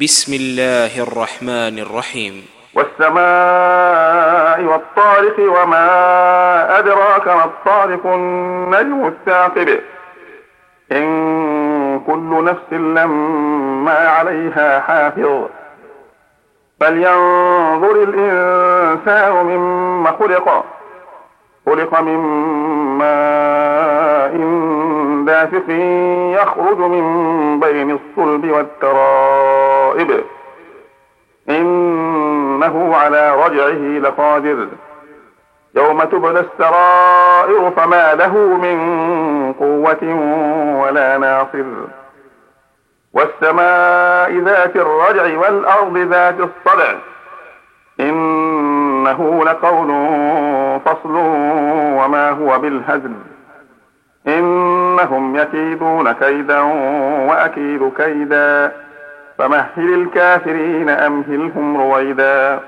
بسم الله الرحمن الرحيم. والسماء والطارق وما أدراك ما الطارق النجم الثاقب. إن كل نفس لما عليها حافظ. فلينظر الإنسان مما خلق. خلق من ماء دافق يخرج من بين الصلب والترائب إنه على رجعه لقادر. يوم تبلى السرائر فما له من قوة ولا ناصر. والسماء ذات الرجع والأرض ذات الصدع. إنه لقول فصل وما هو بالهزل. إنهم يكيدون كيدا وأكيد كيدا. فمهل الكافرين أمهلهم رويدا.